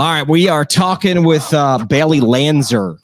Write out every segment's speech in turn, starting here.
All right, we are talking with uh, Bailey Lanser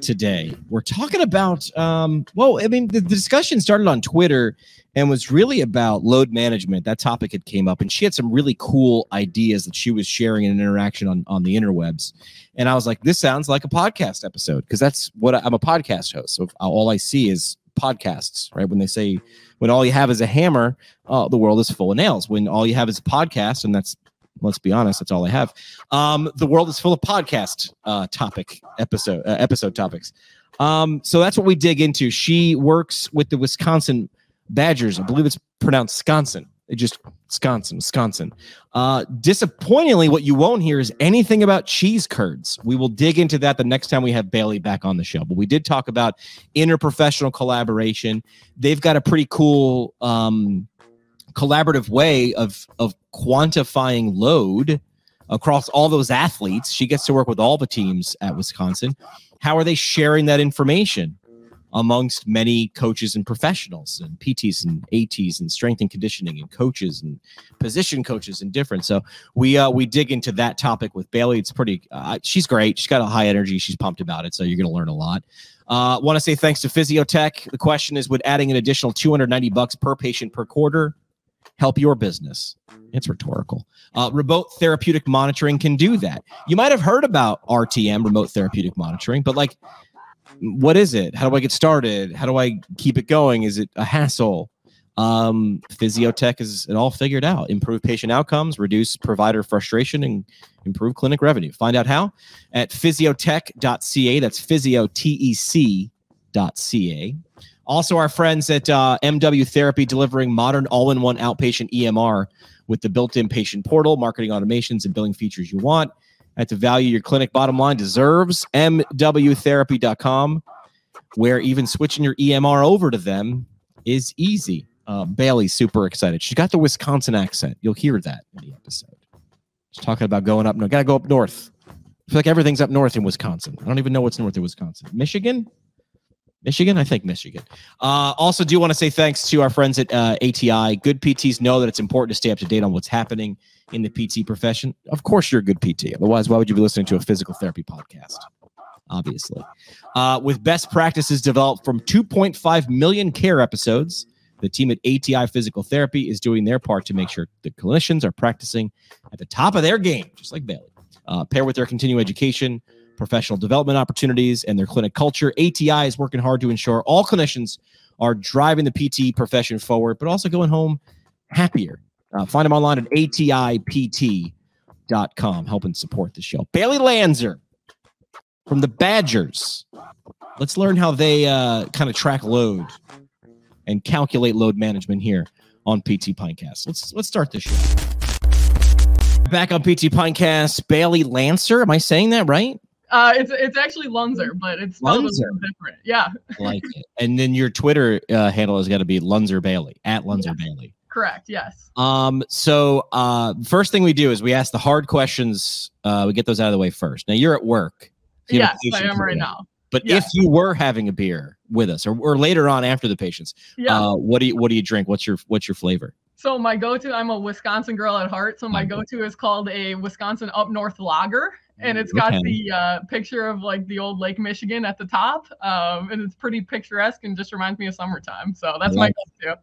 today. We're talking about, um, well, I mean, the, the discussion started on Twitter and was really about load management. That topic had came up, and she had some really cool ideas that she was sharing in an interaction on on the interwebs. And I was like, this sounds like a podcast episode because that's what I, I'm a podcast host. So all I see is podcasts, right? When they say when all you have is a hammer, uh, the world is full of nails. When all you have is a podcast, and that's let's be honest, that's all I have. Um, the world is full of podcast uh, topic episode uh, episode topics. Um, so that's what we dig into. She works with the Wisconsin Badgers. I believe it's pronounced Wisconsin. It just Wisconsin, Wisconsin. Uh, disappointingly, what you won't hear is anything about cheese curds. We will dig into that the next time we have Bailey back on the show. But we did talk about interprofessional collaboration. They've got a pretty cool um, collaborative way of of quantifying load across all those athletes. She gets to work with all the teams at Wisconsin. How are they sharing that information? amongst many coaches and professionals and PTs and ATs and strength and conditioning and coaches and position coaches and different. So we uh, we dig into that topic with Bailey. It's pretty. Uh, she's great. She's got a high energy. She's pumped about it. So you're going to learn a lot. Uh, Want to say thanks to Physiotec. The question is, would adding an additional 290 bucks per patient per quarter help your business? It's rhetorical. Uh, remote therapeutic monitoring can do that. You might have heard about RTM, remote therapeutic monitoring, but like what is it? How do I get started? How do I keep it going? Is it a hassle? Um, Physiotec is it all figured out. Improve patient outcomes, reduce provider frustration, and improve clinic revenue. Find out how at physiotec.ca. That's physiotec.ca. Also, our friends at uh, MW Therapy delivering modern all in one outpatient EMR with the built in patient portal, marketing automations, and billing features you want at the value your clinic bottom line deserves. MWtherapy.com, where even switching your EMR over to them is easy. Uh, Bailey's super excited. She's got the Wisconsin accent. You'll hear that in the episode. She's talking about going up. No, gotta go up north. I feel like everything's up north in Wisconsin. I don't even know what's north of Wisconsin. Michigan? Michigan? I think Michigan. Uh, also, do want to say thanks to our friends at uh, ATI. Good PTs know that it's important to stay up to date on what's happening in the PT profession. Of course, you're a good PT. Otherwise, why would you be listening to a physical therapy podcast? Obviously. Uh, with best practices developed from 2.5 million care episodes, the team at ATI Physical Therapy is doing their part to make sure the clinicians are practicing at the top of their game, just like Bailey. Uh, pair with their continuing education professional development opportunities, and their clinic culture. ATI is working hard to ensure all clinicians are driving the PT profession forward, but also going home happier. Uh, find them online at atipt.com, helping support the show. Bailey Lanser from the Badgers. Let's learn how they uh, kind of track load and calculate load management here on PT Pintcast. Let's let's start this show. Back on PT Pintcast, Bailey Lanser. Am I saying that right? Uh, it's it's actually Lunzer, but it's Lunzer. different. Yeah. like it. And then your Twitter uh, handle has got to be Lunzer Bailey at Lunzer yeah. Bailey. Correct. Yes. Um. So, uh, first thing we do is we ask the hard questions. Uh, we get those out of the way first. Now you're at work. So yes, I am right now. But if you were having a beer with us, or, or later on after the patients, yeah. uh, what do you what do you drink? What's your what's your flavor? So my go-to, I'm a Wisconsin girl at heart. So my go-to is called a Wisconsin Up North Lager and it's got okay. the uh, picture of like the old Lake Michigan at the top, um, and it's pretty picturesque and just reminds me of summertime. So that's my go-to.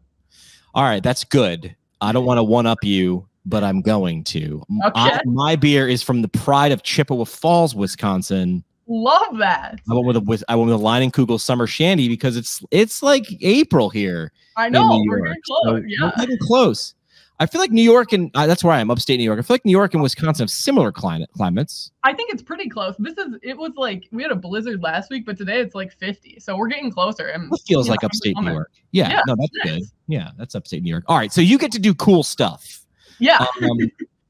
All right, that's good. I don't want to one up you, but I'm going to. Okay. I, my beer is from the pride of Chippewa Falls, Wisconsin. Love that. I went with a with I went with a Leinenkugel Summer Shandy because it's it's like April here. I know we're getting close. So yeah, we're getting close. I feel like New York and uh, that's where I am, upstate New York. I feel like New York and Wisconsin have similar climate climates. I think it's pretty close. This is it was like we had a blizzard last week, but today it's like 50. So we're getting closer. And it feels like know, upstate New York. Yeah, yeah no, that's good. Yeah, that's upstate New York. All right, so you get to do cool stuff. Yeah. Um,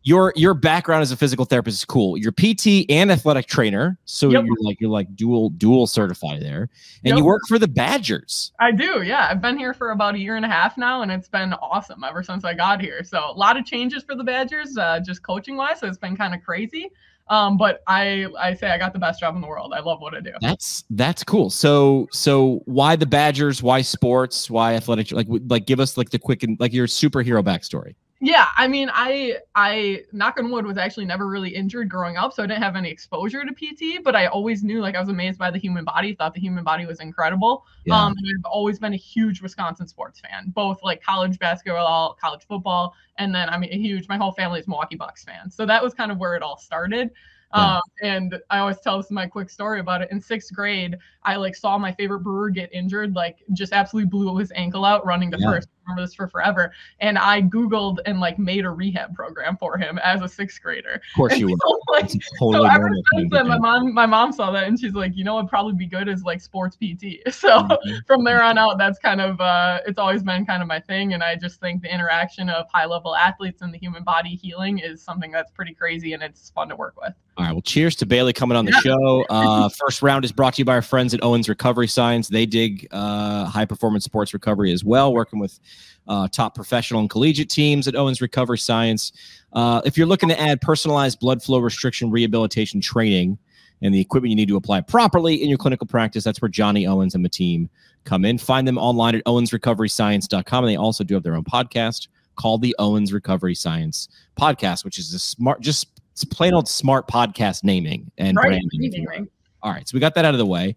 your your background as a physical therapist is cool. You're PT and athletic trainer, so yep. you're like you're like dual dual certified there, and yep. you work for the Badgers. I do, yeah. I've been here for about a year and a half now, and it's been awesome ever since I got here. So a lot of changes for the Badgers, uh, just coaching wise. So it's been kind of crazy. Um, but I I say I got the best job in the world. I love what I do. That's that's cool. So so why the Badgers? Why sports? Why athletic? Like like give us like the quick and like your superhero backstory. Yeah, I mean, I I knock on wood was actually never really injured growing up, so I didn't have any exposure to PT. But I always knew, like, I was amazed by the human body. Thought the human body was incredible. Yeah. Um, and I've always been a huge Wisconsin sports fan, both like college basketball, college football, and then I'm a huge. My whole family is Milwaukee Bucks fans, so that was kind of where it all started. Yeah. Um, and I always tell this my quick story about it. In sixth grade, I like saw my favorite brewer get injured, like just absolutely blew his ankle out running to yeah. first. Remember this for forever. And I Googled and like made a rehab program for him as a sixth grader. Of course and you so, were. Like, totally so ever since then, my mom, my mom saw that and she's like, you know, it'd probably be good as like sports PT. So mm-hmm. from there on out, that's kind of uh, it's always been kind of my thing. And I just think the interaction of high level athletes and the human body healing is something that's pretty crazy and it's fun to work with. All right. Well, cheers to Bailey coming on the yeah. show. Uh, first round is brought to you by our friends at Owens Recovery Science. They dig uh, high performance sports recovery as well, working with uh, top professional and collegiate teams at Owens Recovery Science. Uh, if you're looking to add personalized blood flow restriction rehabilitation training and the equipment you need to apply properly in your clinical practice, that's where Johnny Owens and the team come in. Find them online at owensrecoveryscience.com. And they also do have their own podcast called the Owens Recovery Science Podcast, which is a smart, just plain old smart podcast naming and right. branding. All right, so we got that out of the way.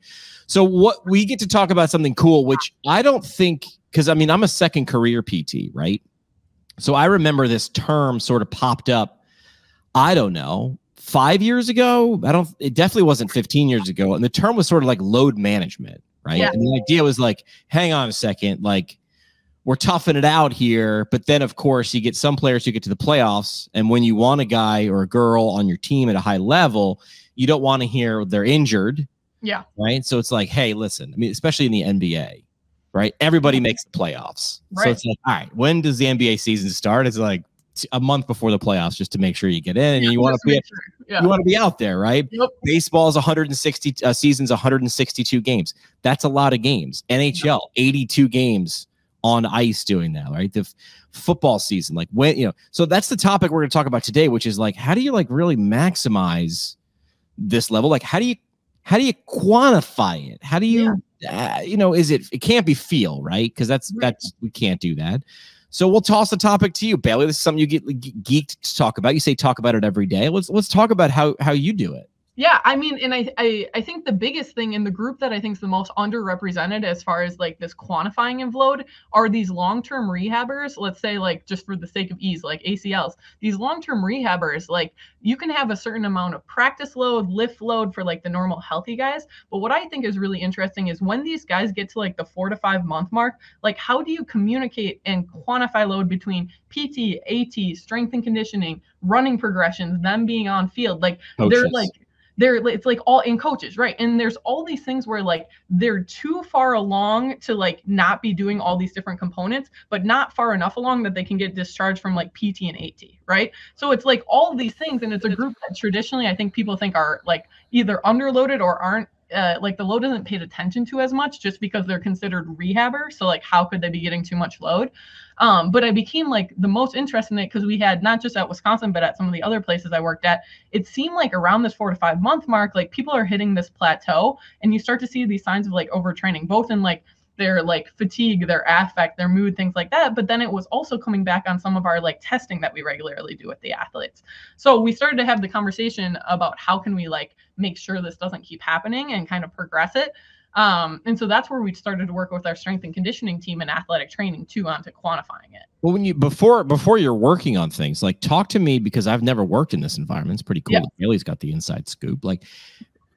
So what we get to talk about something cool, which I don't think because I mean I'm a second career PT, right? So I remember this term sort of popped up. I don't know, five years ago. I don't. It definitely wasn't 15 years ago, and the term was sort of like load management, right? Yeah. And the idea was like, hang on a second, like we're toughing it out here. But then, of course, you get some players who get to the playoffs, and when you want a guy or a girl on your team at a high level, you don't want to hear they're injured. Yeah. Right. So it's like, hey, listen. I mean, especially in the NBA, right? Everybody makes the playoffs. Right. So it's like, all right, when does the NBA season start? It's like a month before the playoffs, just to make sure you get in, and yeah, you want to be. Sure. Yeah. You want to be out there, right? Yep. Baseball is 160 uh, seasons, 162 games. That's a lot of games. NHL, 82 games on ice doing that, right? The f- football season, like when you know. So that's the topic we're going to talk about today, which is like, how do you like really maximize this level? Like, how do you how do you quantify it? How do you yeah. Uh, you know? Is it it can't be feel right? Because that's right. that's we can't do that. So we'll toss the topic to you, Bailey. This is something you get geeked to talk about. You say talk about it every day. Let's let's talk about how how you do it. Yeah, I mean, and I, I I think the biggest thing in the group that I think is the most underrepresented as far as like this quantifying of load are these long-term rehabbers. Let's say like just for the sake of ease, like ACLs. These long-term rehabbers, like you can have a certain amount of practice load, lift load for like the normal healthy guys. But what I think is really interesting is when these guys get to like the four to five month mark, like how do you communicate and quantify load between PT, AT, strength and conditioning, running progressions, them being on field? Like Coaches. they're like they're it's like all in coaches right? And there's all these things where like they're too far along to like not be doing all these different components but not far enough along that they can get discharged from like pt and at right? So it's like all these things and it's a group that traditionally i think people think are like either underloaded or aren't uh, like the load isn't paid attention to as much just because they're considered rehabber. So like, how could they be getting too much load? Um, but I became like the most interested in it because we had not just at Wisconsin, but at some of the other places I worked at. It seemed like around this four to five month mark, like people are hitting this plateau, and you start to see these signs of like overtraining, both in like their like fatigue, their affect, their mood, things like that. But then it was also coming back on some of our like testing that we regularly do with the athletes. So we started to have the conversation about how can we like make sure this doesn't keep happening and kind of progress it. Um, and so that's where we started to work with our strength and conditioning team and athletic training too onto quantifying it. Well, when you before before you're working on things, like talk to me because I've never worked in this environment. It's pretty cool. Yeah. Bailey's got the inside scoop. Like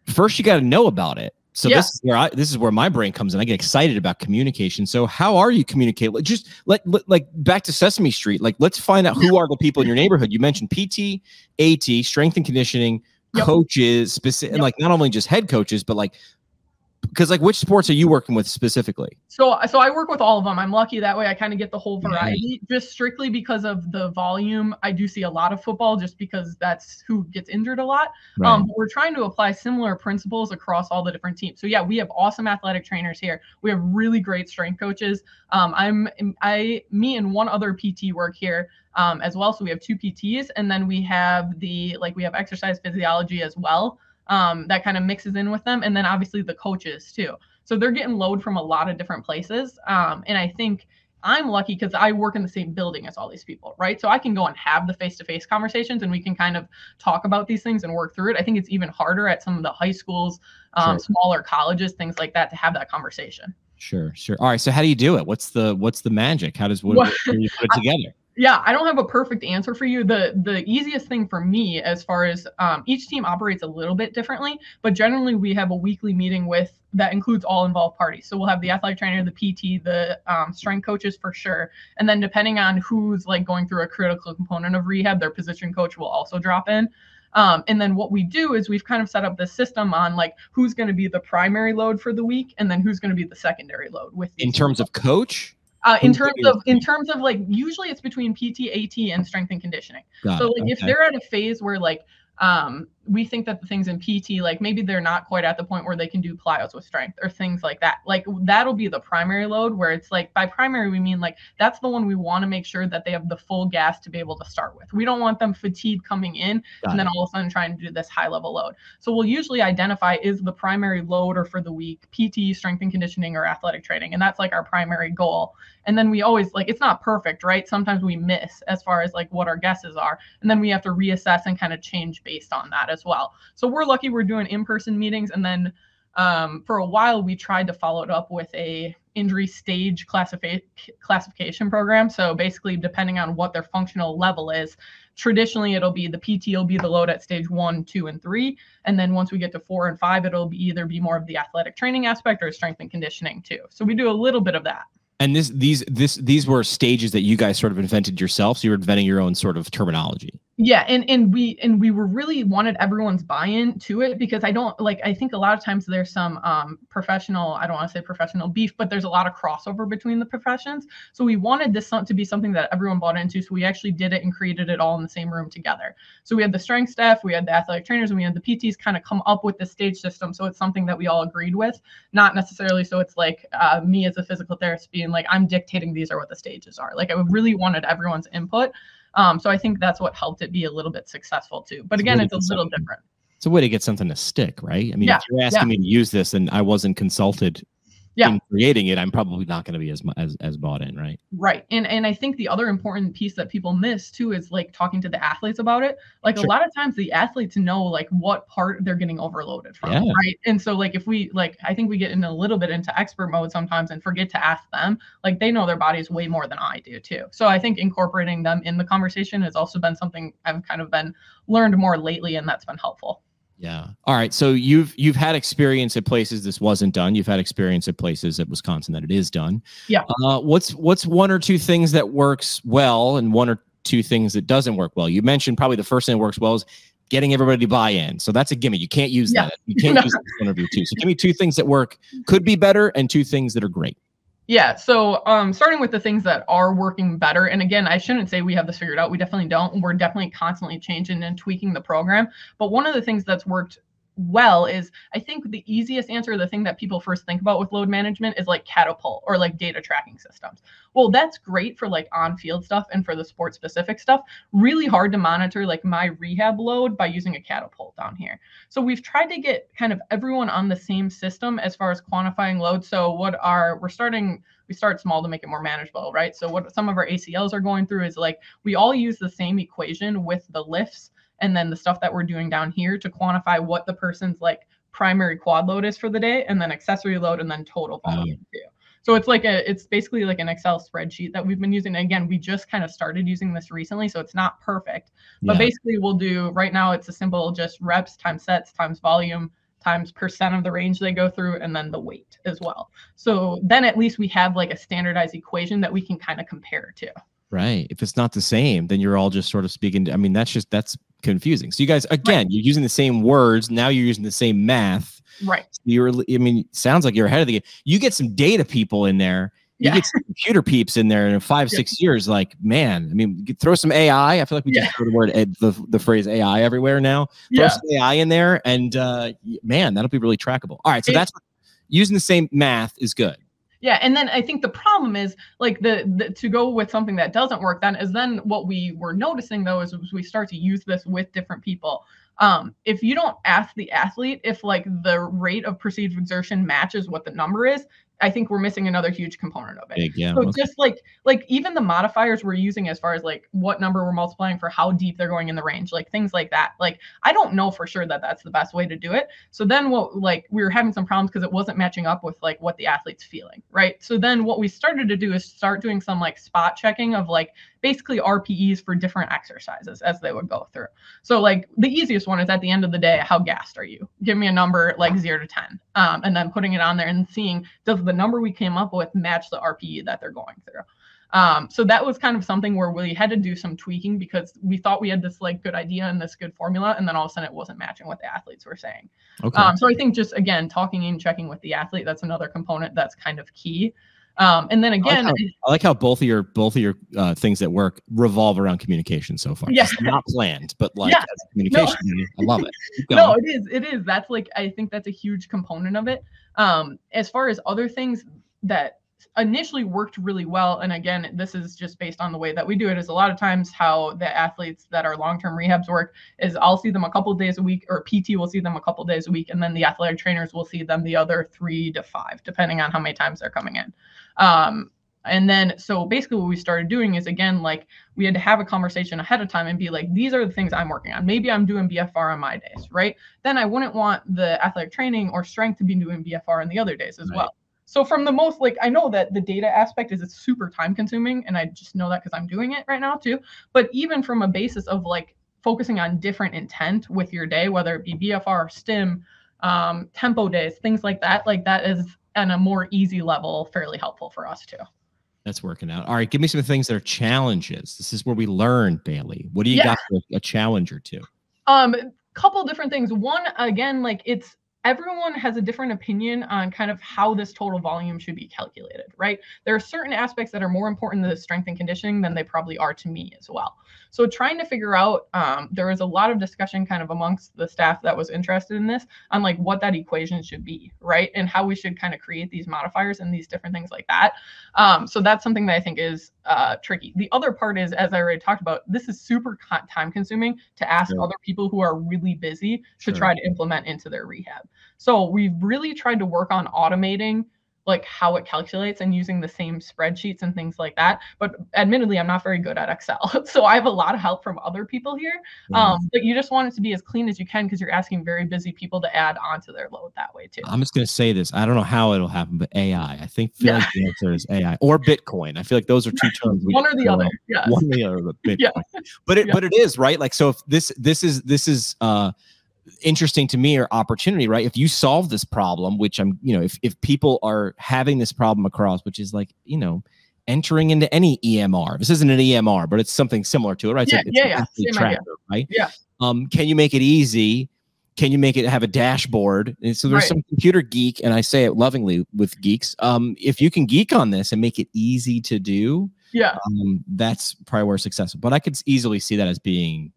first you got to know about it so yeah. this is where I this is where my brain comes in. I get excited about communication. So how are you communicate? Just let, let like back to Sesame Street. Like let's find out who are the people in your neighborhood. You mentioned PT, AT, strength and conditioning, yep. coaches, specific, yep. like not only just head coaches, but like because like which sports are you working with specifically? So so i work with all of them. I'm lucky that way i kind of get the whole variety. Just strictly because of the volume i do see a lot of football just because that's who gets injured a lot. Right. um we're trying to apply similar principles across all the different teams. So yeah we have awesome athletic trainers here. We have really great strength coaches. Um i'm i me and one other pt work here um, as well. So we have two pts and then we have the like we have exercise physiology as well um, that kind of mixes in with them. And then obviously the coaches too. So they're getting load from a lot of different places. Um, and I think I'm lucky because I work in the same building as all these people, right? So I can go and have the face to face conversations and we can kind of talk about these things and work through it. I think it's even harder at some of the high schools, um, sure. smaller colleges, things like that to have that conversation. Sure, sure. All right. So how do you do it? What's the what's the magic? How does what, how do you put it together? Yeah i don't have a perfect answer for you. The the easiest thing for me as far as um, each team operates a little bit differently but generally we have a weekly meeting with that includes all involved parties. So we'll have the athletic trainer the pt the um, strength coaches for sure. And then depending on who's like going through a critical component of rehab their position coach will also drop in. Um, and then what we do is we've kind of set up the system on like who's going to be the primary load for the week and then who's going to be the secondary load with in terms people. of coach uh, in terms of in terms of like usually it's between PT, AT, and strength and conditioning. Got so like okay. if they're at a phase where like um, we think that the things in PT, like maybe they're not quite at the point where they can do plyos with strength or things like that. Like that'll be the primary load where it's like by primary, we mean like that's the one we want to make sure that they have the full gas to be able to start with. We don't want them fatigued coming in Got and it. then all of a sudden trying to do this high level load. So we'll usually identify is the primary load or for the week PT, strength and conditioning, or athletic training. And that's like our primary goal. And then we always like it's not perfect, right? Sometimes we miss as far as like what our guesses are. And then we have to reassess and kind of change based on that as well. So we're lucky we're doing in-person meetings and then um, for a while we tried to follow it up with a injury stage classifi- classification program. So basically depending on what their functional level is traditionally it'll be the pt will be the load at stage one two and three. And then once we get to four and five it'll be either be more of the athletic training aspect or strength and conditioning too. So we do a little bit of that. And this these this these were stages that you guys sort of invented yourself. So you were inventing your own sort of terminology yeah and and we and we were really wanted everyone's buy-in to it because i don't like i think a lot of times there's some um professional i don't want to say professional beef but there's a lot of crossover between the professions. So we wanted this to be something that everyone bought into so we actually did it and created it all in the same room together. So we had the strength staff we had the athletic trainers and we had the pts kind of come up with the stage system so it's something that we all agreed with. Not necessarily so it's like uh, me as a physical therapist being like i'm dictating these are what the stages are. Like i really wanted everyone's input um, so I think that's what helped it be a little bit successful too. But again, it's, it's a little different. It's a way to get something to stick, right? I mean, yeah, if you're asking yeah. me to use this and I wasn't consulted yeah. in creating it, I'm probably not going to be as as as bought in, right? Right. And and I think the other important piece that people miss too is like talking to the athletes about it. Like sure. a lot of times the athletes know like what part they're getting overloaded from, yeah. right? And so like if we like I think we get in a little bit into expert mode sometimes and forget to ask them, like they know their bodies way more than I do too. So I think incorporating them in the conversation has also been something I've kind of been learned more lately and that's been helpful. Yeah. All right. So you've you've had experience at places this wasn't done. You've had experience at places at Wisconsin that it is done. Yeah. Uh, what's what's one or two things that works well, and one or two things that doesn't work well? You mentioned probably the first thing that works well is getting everybody to buy in. So that's a gimme. You can't use yeah. that. You can't use this interview too. So give me two things that work, could be better, and two things that are great. Yeah. So, um, starting with the things that are working better, and again, I shouldn't say we have this figured out. We definitely don't. We're definitely constantly changing and tweaking the program. But one of the things that's worked well is I think the easiest answer, the thing that people first think about with load management is like catapult or like data tracking systems. Well, that's great for like on field stuff and for the sport specific stuff. Really hard to monitor like my rehab load by using a catapult down here. So we've tried to get kind of everyone on the same system as far as quantifying load. So what are we're starting we start small to make it more manageable, right? So what some of our ACLs are going through is like we all use the same equation with the lifts and then the stuff that we're doing down here to quantify what the person's like primary quad load is for the day and then accessory load and then total oh, volume too. So it's like a it's basically like an Excel spreadsheet that we've been using. And again, we just kind of started using this recently, so it's not perfect. But yeah. basically we'll do right now it's a simple just reps times sets times volume times percent of the range they go through and then the weight as well. So then at least we have like a standardized equation that we can kind of compare to. Right. If it's not the same, then you're all just sort of speaking. To, I mean, that's just that's confusing. So you guys, again, right. you're using the same words. Now you're using the same math. Right. you're, I mean, sounds like you're ahead of the game. You get some data people in there. You yeah. get some computer peeps in there in five, yeah. six years. Like, man, I mean, throw some AI. I feel like we yeah. just throw the word the, the phrase AI everywhere now. Throw some AI in there, and uh, man, that'll be really trackable. All right, so it, that's using the same math is good. Yeah, and then I think the problem is like the, the, to go with something that doesn't work. Then is then what we were noticing though is we start to use this with different people. Um, if you don't ask the athlete if like the rate of perceived exertion matches what the number is, I think we're missing another huge component of it. Big, yeah. So okay. just like like even the modifiers we're using as far as like what number we're multiplying for how deep they're going in the range, like things like that. Like I don't know for sure that that's the best way to do it. So then what like we were having some problems because it wasn't matching up with like what the athlete's feeling, right? So then what we started to do is start doing some like spot checking of like basically RPEs for different exercises as they would go through. So like the easiest one is at the end of the day, how gassed are you? Give me a number like zero to 10. Um, and then putting it on there and seeing does the number we came up with match the RPE that they're going through. Um, so that was kind of something where we had to do some tweaking because we thought we had this like good idea and this good formula, and then all of a sudden it wasn't matching what the athletes were saying. Okay. Um, so I think just again talking and checking with the athlete that's another component that's kind of key. Um, and then again, I like, how, I like how both of your both of your uh, things at work revolve around communication so far. Yeah. It's not planned, but like Yeah. communication, I love it. No, it is. It is. That's like I think that's a huge component of it. Um, as far as other things that initially worked really well, and again, this is just based on the way that we do it. Is a lot of times how the athletes that are long-term rehabs work is I'll see them a couple days a week, or PT will see them a couple days a week, and then the athletic trainers will see them the other three to five, depending on how many times they're coming in. Um, and then, so basically, what we started doing is again, like we had to have a conversation ahead of time and be like, these are the things I'm working on. Maybe I'm doing BFR on my days, right? Then I wouldn't want the athletic training or strength to be doing BFR on the other days as Right. well. So from the most like I know that the data aspect is it's super time consuming and I just know that because I'm doing it right now too. But even from a basis of like focusing on different intent with your day, whether it be BFR, STIM, um, tempo days, things like that, like that is on a more easy level, fairly helpful for us too. That's working out. All right, give me some things that are challenges. This is where we learn, Bailey. What do you Yeah. got for a challenge or two? Um, couple different things. One, again, like it's everyone has a different opinion on kind of how this total volume should be calculated, right? There are certain aspects that are more important to the strength and conditioning than they probably are to me as well. So trying to figure out, um, there was a lot of discussion kind of amongst the staff that was interested in this on like what that equation should be, right? And how we should kind of create these modifiers and these different things like that. Um, so that's something that I think is uh, tricky. The other part is, as I already talked about, this is super time consuming to ask Sure. other people who are really busy Sure. to try to implement into their rehab. So we've really tried to work on automating like how it calculates and using the same spreadsheets and things like that. But admittedly, I'm not very good at Excel. So I have a lot of help from other people here. Um, but you just want it to be as clean as you can because you're asking very busy people to add onto their load that way too. I'm just gonna say this. I don't know how it'll happen, but AI. I think Yeah. like the answer is AI or Bitcoin. I feel like those are two terms. One or the other. Yeah. One or the other. But Bitcoin. Yeah. But it Yeah. but it is right. Like so, if this this is this is uh interesting to me or opportunity, right? If you solve this problem, which I'm, you know, if if people are having this problem across, which is like, you know, entering into any EMR. This isn't an EMR, but it's something similar to it, right? Yeah, it's yeah, yeah. Same idea. right? Yeah. Um, can you make it easy? Can you make it have a dashboard? And so there's Right. some computer geek, and I say it lovingly with geeks. Um, if you can geek on this and make it easy to do, Yeah. um, that's probably where success. But I could easily see that as being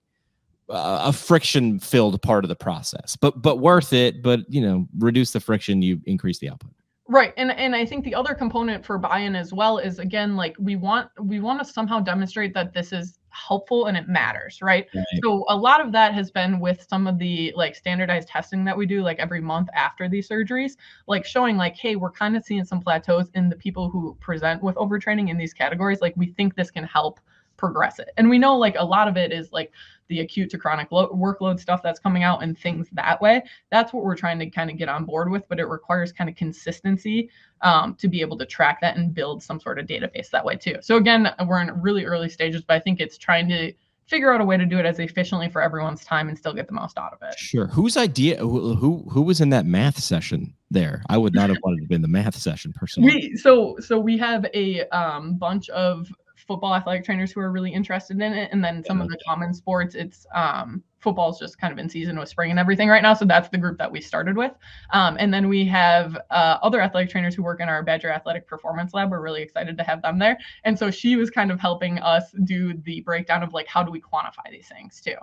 uh, a friction filled part of the process, but but worth it. But you know, reduce the friction, you increase the output. Right. And and I think the other component for buy-in as well is again like we want we want to somehow demonstrate that this is helpful and it matters, right? Right. So a lot of that has been with some of the like standardized testing that we do like every month after these surgeries, like showing like hey, we're kind of seeing some plateaus in the people who present with overtraining in these categories, like we think this can help progress it. And we know like a lot of it is like the acute to chronic lo- workload stuff that's coming out and things that way that's what we're trying to kind of get on board with but it requires kind of consistency um, to be able to track that and build some sort of database that way too so again we're in really early stages but i think it's trying to figure out a way to do it as efficiently for everyone's time and still get the most out of it Sure. Whose idea? Who who, who was in that math session there? I would not have wanted to be in the math session personally. we so so we have a um, bunch of football athletic trainers who are really interested in it and then some of the common sports it's um football's just kind of in season with spring and everything right now so that's the group that we started with um, and then we have uh, other athletic trainers who work in our badger athletic performance lab we're really excited to have them there and so she was kind of helping us do the breakdown of like how do we quantify these things too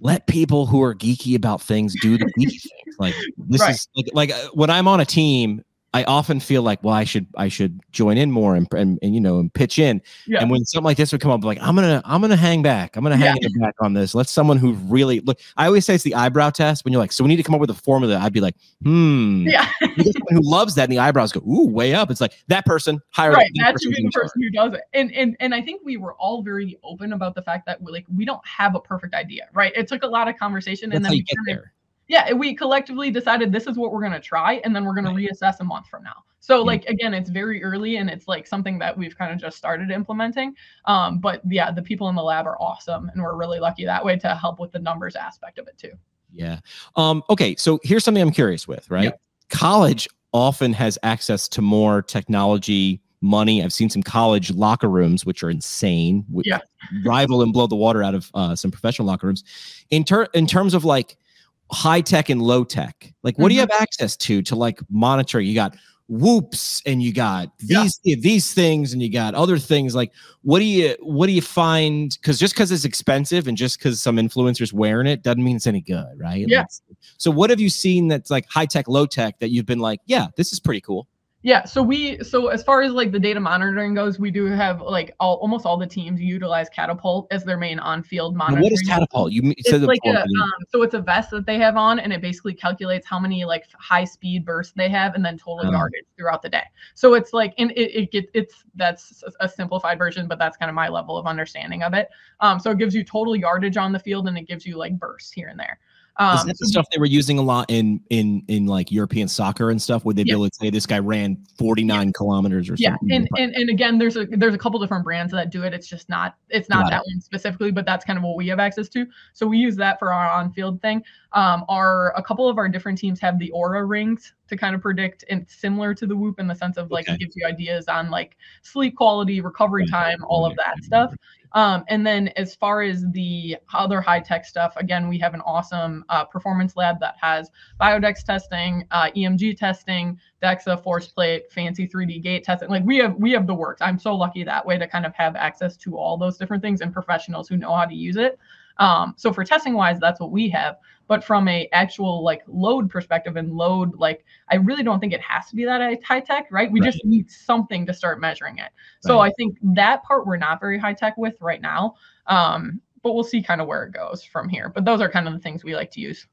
Let people who are geeky about things do the geeky things. Like this Right. is like, like uh, when I'm on a team. I often feel like, well, I should I should join in more and and, and you know and pitch in. Yeah. And when something like this would come up, like I'm gonna I'm gonna hang back. I'm gonna hang Yeah. back on this. Let someone who really look. I always say it's the eyebrow test. When you're like, so we need to come up with a formula. I'd be like, hmm. Yeah. You get someone who loves that, and the eyebrows go, ooh, way up. It's like that person hire right that should be the person who does it and and and i think we were all very open about the fact that we like we don't have a perfect idea right it took a lot of conversation That's and then we get kind of there. Yeah we collectively decided this is what we're going to try and then we're going to reassess a month from now so like again it's very early and it's like something that we've kind of just started implementing um but yeah the people in the lab are awesome and we're really lucky that way to help with the numbers aspect of it too Yeah. Um, okay. So here's something I'm curious with, right? Yeah. College often has access to more technology, money. I've seen some college locker rooms, which are insane, which Yeah. rival and blow the water out of uh, some professional locker rooms. In, ter- in terms of like high tech and low tech, like what do you Mm-hmm. have access to to like monitor? You got whoops and you got Yeah. these these things and you got other things like what do you what do you find because just because it's expensive and just because some influencers wearing it doesn't mean it's any good right Yeah. Like, so what have you seen that's like high tech low tech that you've been like yeah this is pretty cool Yeah, so we so as far as like the data monitoring goes, we do have like all, almost all the teams utilize Catapult as their main on-field Now, monitoring. what is catapult you It's said like a, um, so it's a vest that they have on, and it basically calculates how many like high speed bursts they have, and then total Oh. yardage throughout the day. So it's like, and it, it gets it's that's a simplified version, but that's kind of my level of understanding of it. Um, so it gives you total yardage on the field, and it gives you like bursts here and there. Is Um, that the stuff they were using a lot in in in like European soccer and stuff? Would they be Yeah. able to say this guy ran 49 kilometers or something? yeah and, and and again there's a there's a couple different brands that do it it's just not it's not Got it. that one specifically but that's kind of what we have access to so we use that for our on-field thing um our a couple of our different teams have the Oura rings to kind of predict and similar to the whoop in the sense of like Okay. it gives you ideas on like sleep quality recovery time all of that stuff um, and then as far as the other high tech stuff, again, we have an awesome uh, performance lab that has biodex testing, uh, EMG testing, DEXA, force plate, fancy 3D gait testing. Like we have we have the works. I'm so lucky that way to kind of have access to all those different things and professionals who know how to use it. Um, so for testing wise, that's what we have. But from a actual like load perspective and load, like I really don't think it has to be that high tech, right? We just need something to start measuring it. So Right. I think that part we're not very high tech with right now. Um, but we'll see kind of where it goes from here. But those are kind of the things we like to use.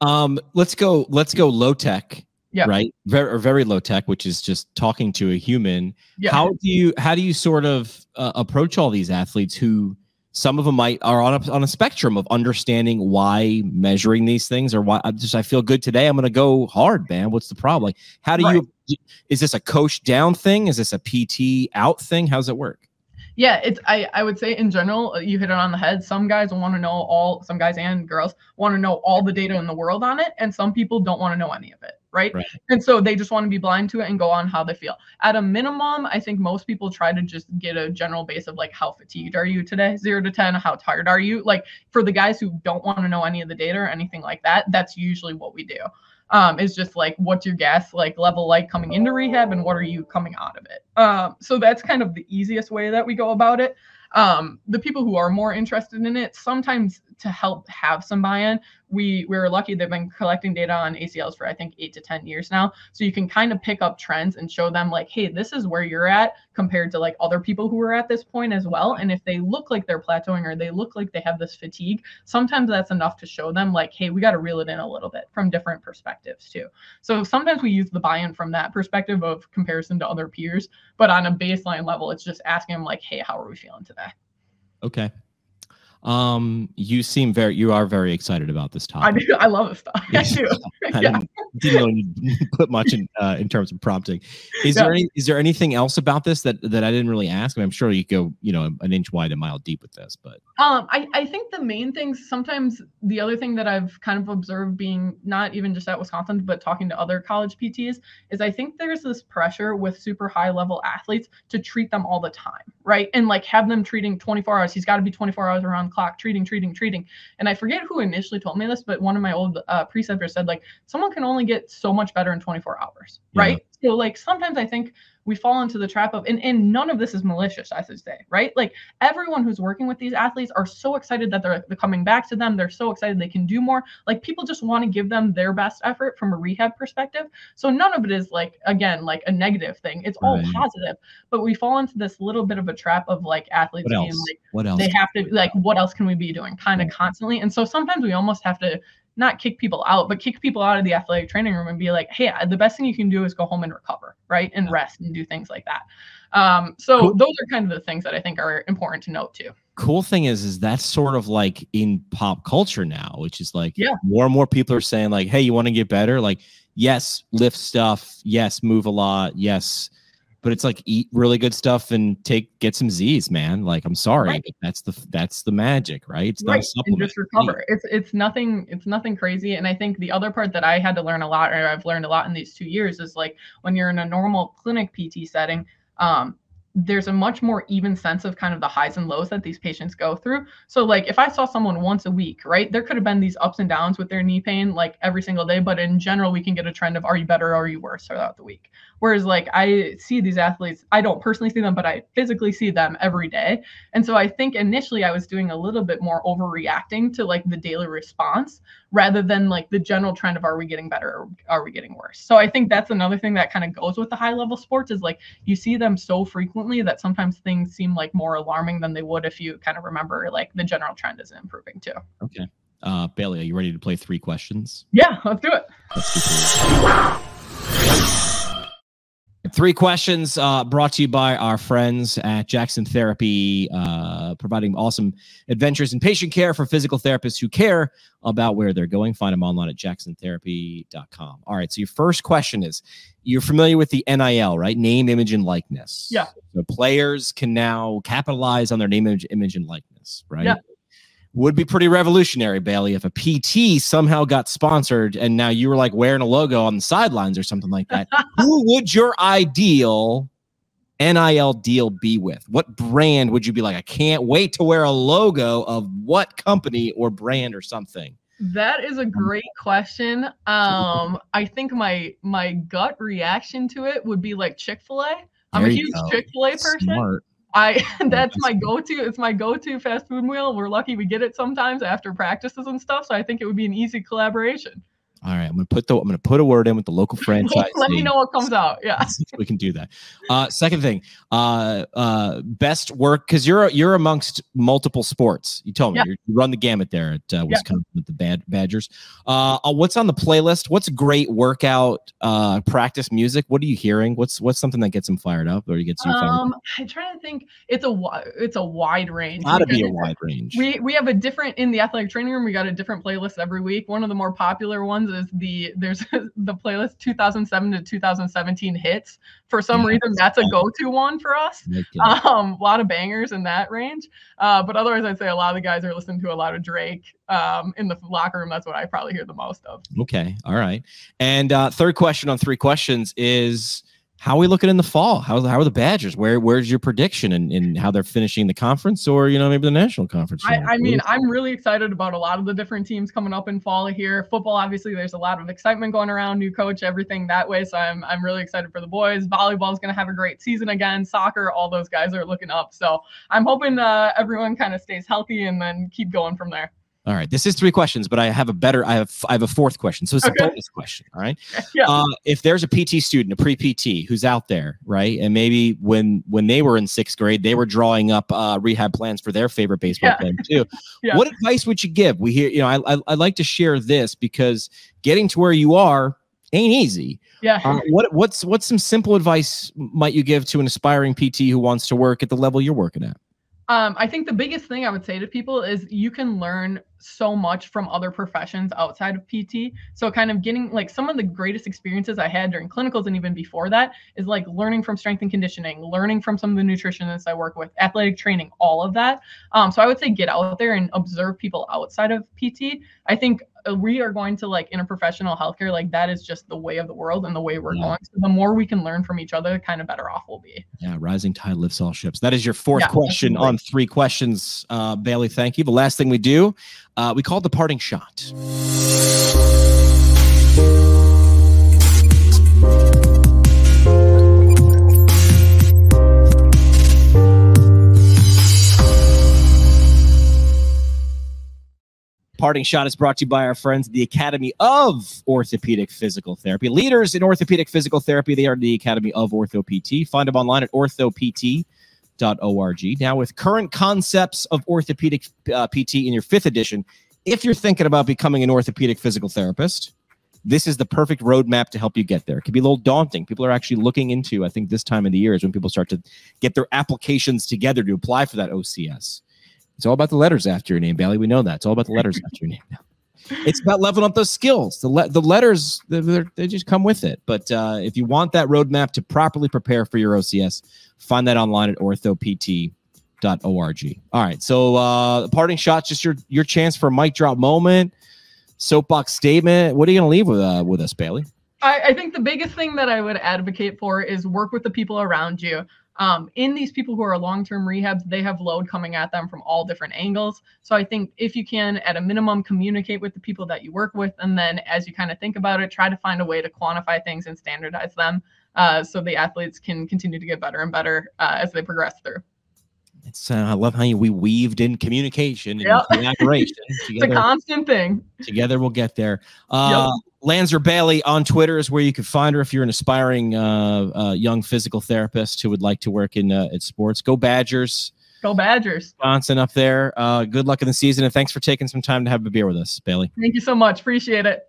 Um, let's go. Let's go low tech. Yeah. Right. Very or very low tech, which is just talking to a human. Yeah. How do you how do you sort of uh, approach all these athletes who some of them might are on a on a spectrum of understanding why measuring these things or why I just I feel good today. I'm going to go hard, man. What's the problem? Like, how do you? Is this a coach down thing? Is this a PT out thing? How's it work? Yeah, it's I, I would say in general, uh, you hit it on the head. Some guys want to know all some guys and girls want to know all the data in the world on it, and some people don't want to know any of it, right? Right. And so they just want to be blind to it and go on how they feel. At a minimum, I think most people try to just get a general base of like how fatigued are you today? Zero to ten, how tired are you? Like for the guys who don't want to know any of the data or anything like that, that's usually what we do. Um, is just like what's your gas like level like coming into rehab and what are you coming out of it um, so that's kind of the easiest way that we go about it um, the people who are more interested in it sometimes to help have some buy-in we we're lucky they've been collecting data on acls for i think eight to ten years now. So you can kind of pick up trends and show them like hey this is where you're at compared to like other people who are at this point as well. And if they look like they're plateauing or they look like they have this fatigue sometimes that's enough to show them like hey we got to reel it in a little bit from different perspectives too. So sometimes we use the buy-in from that perspective of comparison to other peers but on a baseline level it's just asking them like hey how are we feeling today? Okay. Um, you seem very you are very excited about this topic. i do i love this stuff i do I yeah. didn't, didn't know you put much in uh, in terms of prompting. Is Yeah. there any is there anything else about this that that I didn't really ask? I mean, I'm sure you go you know an inch wide, a mile deep with this, but Um, I, I think the main things sometimes the other thing that I've kind of observed being not even just at Wisconsin, but talking to other college PTs is I think there's this pressure with super high level athletes to treat them all the time, right? And like have them treating 24 hours. He's got to be 24 hours around clock, treating, treating, treating. And I forget who initially told me this, but one of my old uh, preceptors said like someone can only get so much better in 24 hours, Yeah. right? So like sometimes I think we fall into the trap of and, and none of this is malicious i should say right? Like everyone who's working with these athletes are so excited that they're, they're coming back to them. They're so excited they can do more. Like people just want to give them their best effort from a rehab perspective. So none of it is like again like a negative thing. It's all positive. But we fall into this little bit of a trap of like athletes being like what else they have to like what else can we be doing kind of constantly? And so sometimes we almost have to not kick people out, but kick people out of the athletic training room and be like, hey, the best thing you can do is go home and recover, right? And rest and do things like that. Um, so cool. those are kind of the things that I think are important to note too. Cool thing is, is that's sort of like in pop culture now, which is like yeah. more and more people are saying like, hey, you want to get better? Like, yes, lift stuff, yes, move a lot, yes, but it's like eat really good stuff and take get some Z's, man. Like I'm sorry, right. that's the that's the magic, right? It's right. not. And just recover. It's it's nothing it's nothing crazy. And I think the other part that I had to learn a lot, or I've learned a lot in these two years, is like when you're in a normal clinic PT setting, um, there's a much more even sense of kind of the highs and lows that these patients go through. So like if I saw someone once a week, right, there could have been these ups and downs with their knee pain like every single day, but in general we can get a trend of are you better or are you worse throughout the week. Whereas like I see these athletes, I don't personally see them, but I physically see them every day. And so I think initially I was doing a little bit more overreacting to like the daily response rather than like the general trend of are we getting better or are we getting worse. So I think that's another thing that kind of goes with the high level sports is like you see them so frequently that sometimes things seem like more alarming than they would if you kind of remember like the general trend is improving too. Okay. Uh, Bailey, are you ready to play three questions? Yeah, let's do it. Let's Three questions uh, brought to you by our friends at Jackson Therapy, uh, providing awesome adventures in patient care for physical therapists who care about where they're going. Find them online at jacksontherapy.com. All right. So, your first question is you're familiar with the NIL, right? Name, image, and likeness. Yeah. The players can now capitalize on their name, image, image and likeness, right? Yeah would be pretty revolutionary, Bailey, if a PT somehow got sponsored and now you were like wearing a logo on the sidelines or something like that. Who would your ideal NIL deal be with? What brand would you be like? I can't wait to wear a logo of what company or brand or something. That is a great question. Um, I think my my gut reaction to it would be like Chick Fil A. I'm there a huge Chick Fil A person. Smart. I that's my go-to. It's my go-to fast food meal. We're lucky we get it sometimes after practices and stuff. So I think it would be an easy collaboration. All right, I'm gonna put the I'm gonna put a word in with the local franchise. Let me know what comes out. Yeah, we can do that. Uh, second thing, uh, uh, best work because you're you're amongst multiple sports. You told me yeah. you run the gamut there at uh, Wisconsin yeah. with the Bad Badgers. Uh, uh, what's on the playlist? What's great workout uh, practice music? What are you hearing? What's what's something that gets them fired up or gets you fired um? I'm trying to think. It's a it's a wide range. Got to be a wide range. We we have a different in the athletic training room. We got a different playlist every week. One of the more popular ones is the there's the playlist 2007 to 2017 hits. For some reason, that's a go-to one for us. Um, a lot of bangers in that range. Uh, but otherwise, I'd say a lot of the guys are listening to a lot of Drake um, in the locker room. That's what I probably hear the most of. Okay, all right. And uh, third question on three questions is how are we looking in the fall? How, how are the Badgers? Where where's your prediction and in, in, how they're finishing the conference or you know maybe the national conference? I, I mean, I'm really excited about a lot of the different teams coming up in fall here. Football, obviously, there's a lot of excitement going around, new coach, everything that way. So I'm I'm really excited for the boys. Volleyball is going to have a great season again. Soccer, all those guys are looking up. So I'm hoping uh, everyone kind of stays healthy and then keep going from there. All right. This is three questions, but I have a better. I have I have a fourth question. So it's okay. a bonus question. All right. Yeah. Uh, if there's a PT student, a pre PT, who's out there, right, and maybe when when they were in sixth grade, they were drawing up uh, rehab plans for their favorite baseball yeah. player too. yeah. What advice would you give? We hear, you know, I, I I like to share this because getting to where you are ain't easy. Yeah. Uh, what what's what's some simple advice might you give to an aspiring PT who wants to work at the level you're working at? Um, I think the biggest thing I would say to people is you can learn so much from other professions outside of PT. So kind of getting like some of the greatest experiences I had during clinicals and even before that is like learning from strength and conditioning, learning from some of the nutritionists I work with, athletic training, all of that. Um, so I would say get out there and observe people outside of PT. I think we are going to like in a professional healthcare like that is just the way of the world and the way we're yeah. going. So the more we can learn from each other kind of better off we'll be. Yeah rising tide lifts all ships. That is your fourth yeah, question on three questions uh, bailey. Thank you. The last thing we do uh, we call the parting shot Parting shot is brought to you by our friends at the Academy of Orthopedic Physical Therapy. Leaders in orthopedic physical therapy, they are the Academy of OrthoPT. Find them online at orthopt.org. Now, with current concepts of orthopedic uh, PT in your fifth edition, if you're thinking about becoming an orthopedic physical therapist, this is the perfect roadmap to help you get there. It can be a little daunting. People are actually looking into, I think this time of the year is when people start to get their applications together to apply for that OCS. It's all about the letters after your name, Bailey. We know that. It's all about the letters after your name. It's about leveling up those skills. The, le- the letters, they just come with it. But uh, if you want that roadmap to properly prepare for your OCS, find that online at orthopt.org. All right. So, uh, parting shot, just your your chance for a mic drop moment soapbox statement. What are you going to leave with uh, with us, Bailey? I, I, think the biggest thing that I would advocate for is work with the people around you. Um, in these people who are long-term rehabs, they have load coming at them from all different angles. So I think if you can, at a minimum, communicate with the people that you work with, and then as you kind of think about it, try to find a way to quantify things and standardize them, uh, so the athletes can continue to get better and better uh, as they progress through. It's uh, I love how you, we weaved in communication and yep. collaboration. Together, it's a constant thing. Together we'll get there. Uh, yep. Lanser Bailey on Twitter is where you can find her if you're an aspiring uh, uh, young physical therapist who would like to work in uh, at sports. Go Badgers. Go Badgers. Johnson up there. Uh, good luck in the season and thanks for taking some time to have a beer with us, Bailey. Thank you so much. Appreciate it.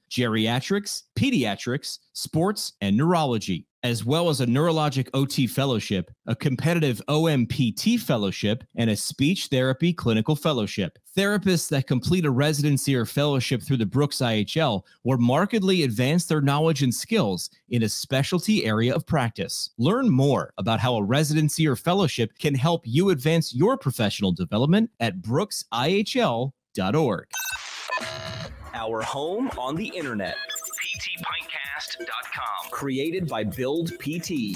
geriatrics, pediatrics, sports, and neurology as well as a neurologic OT fellowship, a competitive OMPT fellowship, and a speech therapy clinical fellowship. Therapists that complete a residency or fellowship through the Brooks IHL will markedly advance their knowledge and skills in a specialty area of practice. Learn more about how a residency or fellowship can help you advance your professional development at brooksihl.org. Our home on the internet ptpintcast.com. Created by Build PT.